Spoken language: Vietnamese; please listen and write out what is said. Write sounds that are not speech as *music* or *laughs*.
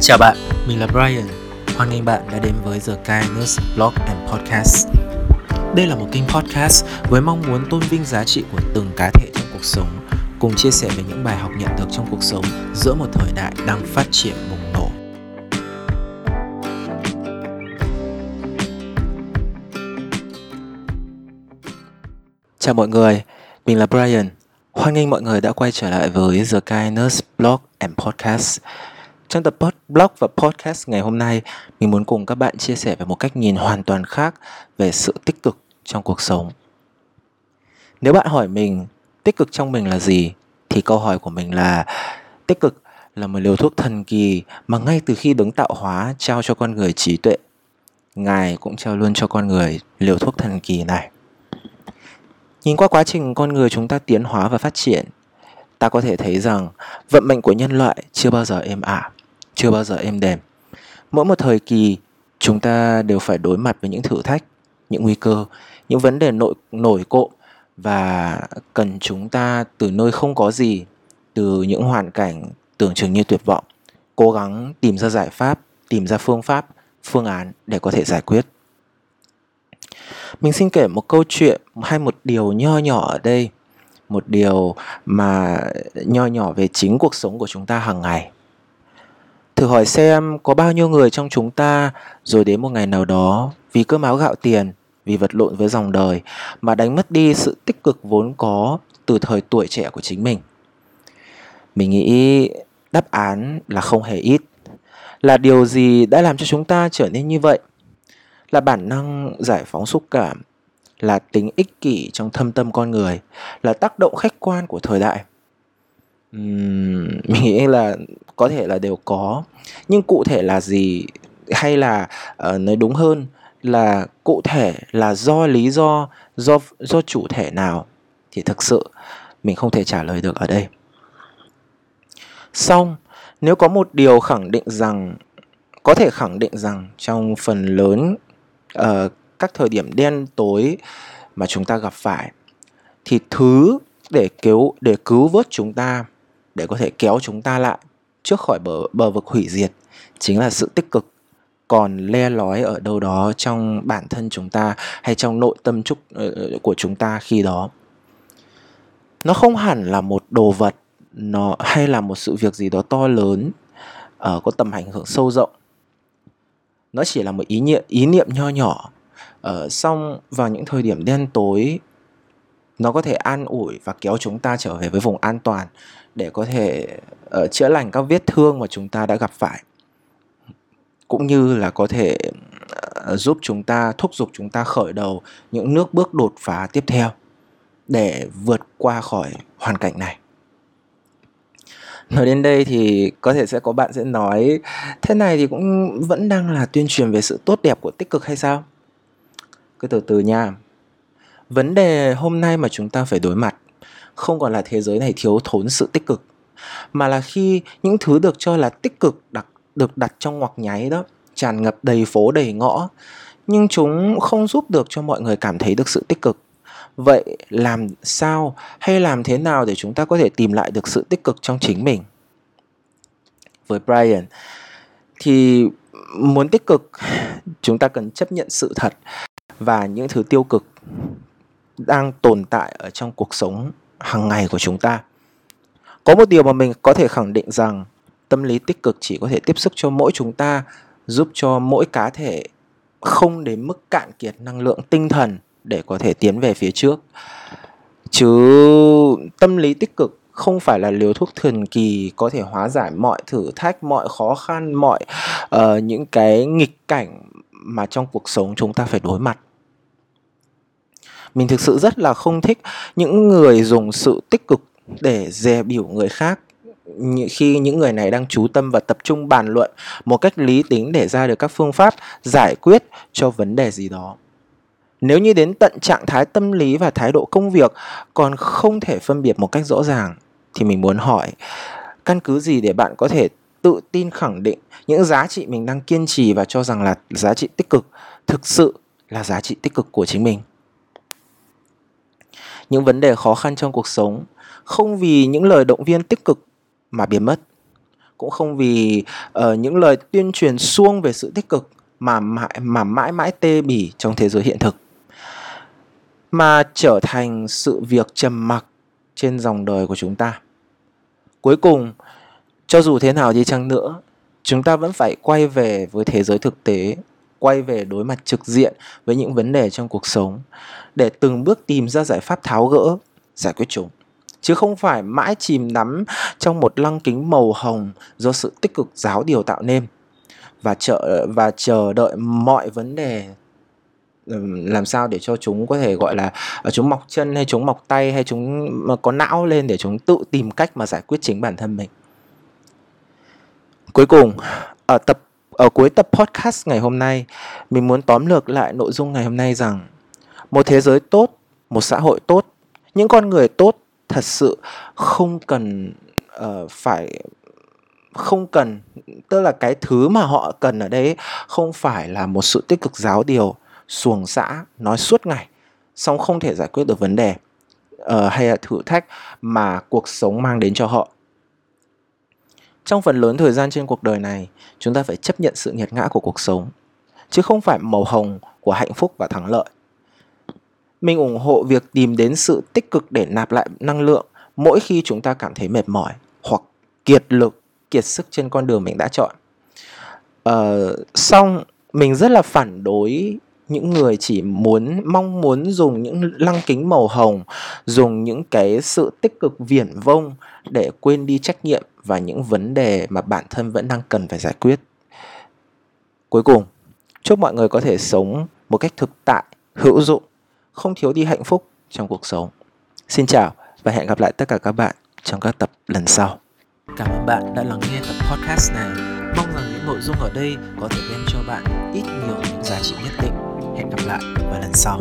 Chào bạn, mình là Brian. Hoan nghênh bạn đã đến với The Kindness Blog and Podcast. Đây là một kênh podcast với mong muốn tôn vinh giá trị của từng cá thể trong cuộc sống, cùng chia sẻ về những bài học nhận được trong cuộc sống giữa một thời đại đang phát triển bùng nổ. Chào mọi người, mình là Brian. Hoan nghênh mọi người đã quay trở lại với The Kindness Blog and Podcast. Trong tập blog và podcast ngày hôm nay, mình muốn cùng các bạn chia sẻ về một cách nhìn hoàn toàn khác về sự tích cực trong cuộc sống. Nếu bạn hỏi mình tích cực trong mình là gì thì câu hỏi của mình là tích cực là một liều thuốc thần kỳ mà ngay từ khi đứng tạo hóa trao cho con người trí tuệ, Ngài cũng trao luôn cho con người liều thuốc thần kỳ này. Nhìn qua quá trình con người chúng ta tiến hóa và phát triển, ta có thể thấy rằng vận mệnh của nhân loại chưa bao giờ êm ả chưa bao giờ êm đềm. Mỗi một thời kỳ chúng ta đều phải đối mặt với những thử thách, những nguy cơ, những vấn đề nội nổi cộm và cần chúng ta từ nơi không có gì, từ những hoàn cảnh tưởng chừng như tuyệt vọng, cố gắng tìm ra giải pháp, tìm ra phương pháp, phương án để có thể giải quyết. Mình xin kể một câu chuyện hay một điều nho nhỏ ở đây, một điều mà nho nhỏ về chính cuộc sống của chúng ta hàng ngày Thử hỏi xem có bao nhiêu người trong chúng ta rồi đến một ngày nào đó vì cơm áo gạo tiền, vì vật lộn với dòng đời mà đánh mất đi sự tích cực vốn có từ thời tuổi trẻ của chính mình. Mình nghĩ đáp án là không hề ít. Là điều gì đã làm cho chúng ta trở nên như vậy? Là bản năng giải phóng xúc cảm, là tính ích kỷ trong thâm tâm con người, là tác động khách quan của thời đại – Ừm, *laughs* mình nghĩ là có thể là đều có, nhưng cụ thể là gì? Hay là, ờ, nói đúng hơn là cụ thể là do lý do, do do chủ thể nào? Thì thực sự mình không thể trả lời được ở đây. Xong, nếu có một điều khẳng định rằng có thể khẳng định rằng trong phần lớn, ờ, các thời điểm đen tối mà chúng ta gặp phải thì thứ để cứu để cứu vớt chúng ta để có thể kéo chúng ta lại trước khỏi bờ bờ vực hủy diệt chính là sự tích cực. Còn le lói ở đâu đó trong bản thân chúng ta hay trong nội tâm trúc ờ, ờ, của chúng ta khi đó nó không hẳn là một đồ vật nó hay là một sự việc gì đó to lớn uh, có tầm ảnh hưởng sâu rộng. Nó chỉ là một ý niệm ý niệm nho nhỏ. Uh, xong vào những thời điểm đen tối nó có thể an ủi và kéo chúng ta trở về với vùng an toàn để có thể uh, chữa lành các vết thương mà chúng ta đã gặp phải. Cũng như là có thể uh, giúp chúng ta thúc giục chúng ta khởi đầu những nước bước đột phá tiếp theo để vượt qua khỏi hoàn cảnh này. Nói đến đây thì có thể sẽ có bạn sẽ nói thế này thì cũng vẫn đang là tuyên truyền về sự tốt đẹp của tích cực hay sao? Cứ từ từ nha vấn đề hôm nay mà chúng ta phải đối mặt không còn là thế giới này thiếu thốn sự tích cực, mà là khi những thứ được cho là tích cực đặt được đặt trong ngoặc nháy đó, tràn ngập đầy phố đầy ngõ, nhưng chúng không giúp được cho mọi người cảm thấy được sự tích cực. Vậy làm sao hay làm thế nào để chúng ta có thể tìm lại được sự tích cực trong chính mình? Với brian, thì muốn tích cực, chúng ta cần chấp nhận sự thật và những thứ tiêu cực đang tồn tại ở trong cuộc sống hàng ngày của chúng ta. Có một điều mà mình có thể khẳng định rằng tâm lý tích cực chỉ có thể tiếp sức cho mỗi chúng ta giúp cho mỗi cá thể không đến mức cạn kiệt năng lượng tinh thần để có thể tiến về phía trước. Chứ tâm lý tích cực không phải là liều thuốc thần kỳ có thể hóa giải mọi thử thách mọi khó khăn mọi uh, những cái nghịch cảnh mà trong cuộc sống chúng ta phải đối mặt mình thực sự rất là không thích những người dùng sự tích cực để dè biểu người khác. Khi những người này đang chú tâm và tập trung bàn luận một cách lý tính để ra được các phương pháp giải quyết cho vấn đề gì đó. Nếu như đến tận trạng thái tâm lý và thái độ công việc còn không thể phân biệt một cách rõ ràng, thì mình muốn hỏi, căn cứ gì để bạn có thể tự tin khẳng định những giá trị mình đang kiên trì và cho rằng là giá trị tích cực thực sự là giá trị tích cực của chính mình? Những vấn đề khó khăn trong cuộc sống không vì những lời động viên tích cực mà biến mất cũng không vì uh, những lời tuyên truyền suông về sự tích cực mà mãi mà mãi mãi tê bỉ trong thế giới hiện thực mà trở thành sự việc trầm mặc trên dòng đời của chúng ta. Cuối cùng, cho dù thế nào đi chăng nữa, chúng ta vẫn phải quay về với thế giới thực tế, quay về đối mặt trực diện với những vấn đề trong cuộc sống để từng bước tìm ra giải pháp tháo gỡ, giải quyết chúng. Chứ không phải mãi chìm đắm trong một lăng kính màu hồng do sự tích cực giáo điều tạo nên và chờ và chờ đợi mọi vấn đề làm sao để cho chúng có thể gọi là ờ, chúng mọc chân hay chúng mọc tay hay chúng có não lên để chúng tự tìm cách mà giải quyết chính bản thân mình. Cuối cùng ở tập ở cuối tập podcast ngày hôm nay mình muốn tóm lược lại nội dung ngày hôm nay rằng một thế giới tốt một xã hội tốt những con người tốt thật sự không cần uh, phải không cần tức là cái thứ mà họ cần ở đây không phải là một sự tích cực giáo điều xuồng xã nói suốt ngày xong không thể giải quyết được vấn đề uh, hay là thử thách mà cuộc sống mang đến cho họ trong phần lớn thời gian trên cuộc đời này chúng ta phải chấp nhận sự nghiệt ngã của cuộc sống chứ không phải màu hồng của hạnh phúc và thắng lợi. Mình ủng hộ việc tìm đến sự tích cực để nạp lại năng lượng mỗi khi chúng ta cảm thấy mệt mỏi hoặc kiệt lực kiệt sức trên con đường mình đã chọn. Ờ, xong mình rất là phản đối những người chỉ muốn, mong muốn dùng những lăng kính màu hồng, dùng những cái sự tích cực viển vông để quên đi trách nhiệm và những vấn đề mà bản thân vẫn đang cần phải giải quyết. Cuối cùng, chúc mọi người có thể sống một cách thực tại, hữu dụng, không thiếu đi hạnh phúc trong cuộc sống. Xin chào và hẹn gặp lại tất cả các bạn trong các tập lần sau. Cảm ơn bạn đã lắng nghe tập podcast này. Mong rằng những nội dung ở đây có thể đem cho bạn ít nhiều những giá trị nhất định hẹn gặp lại vào lần sau.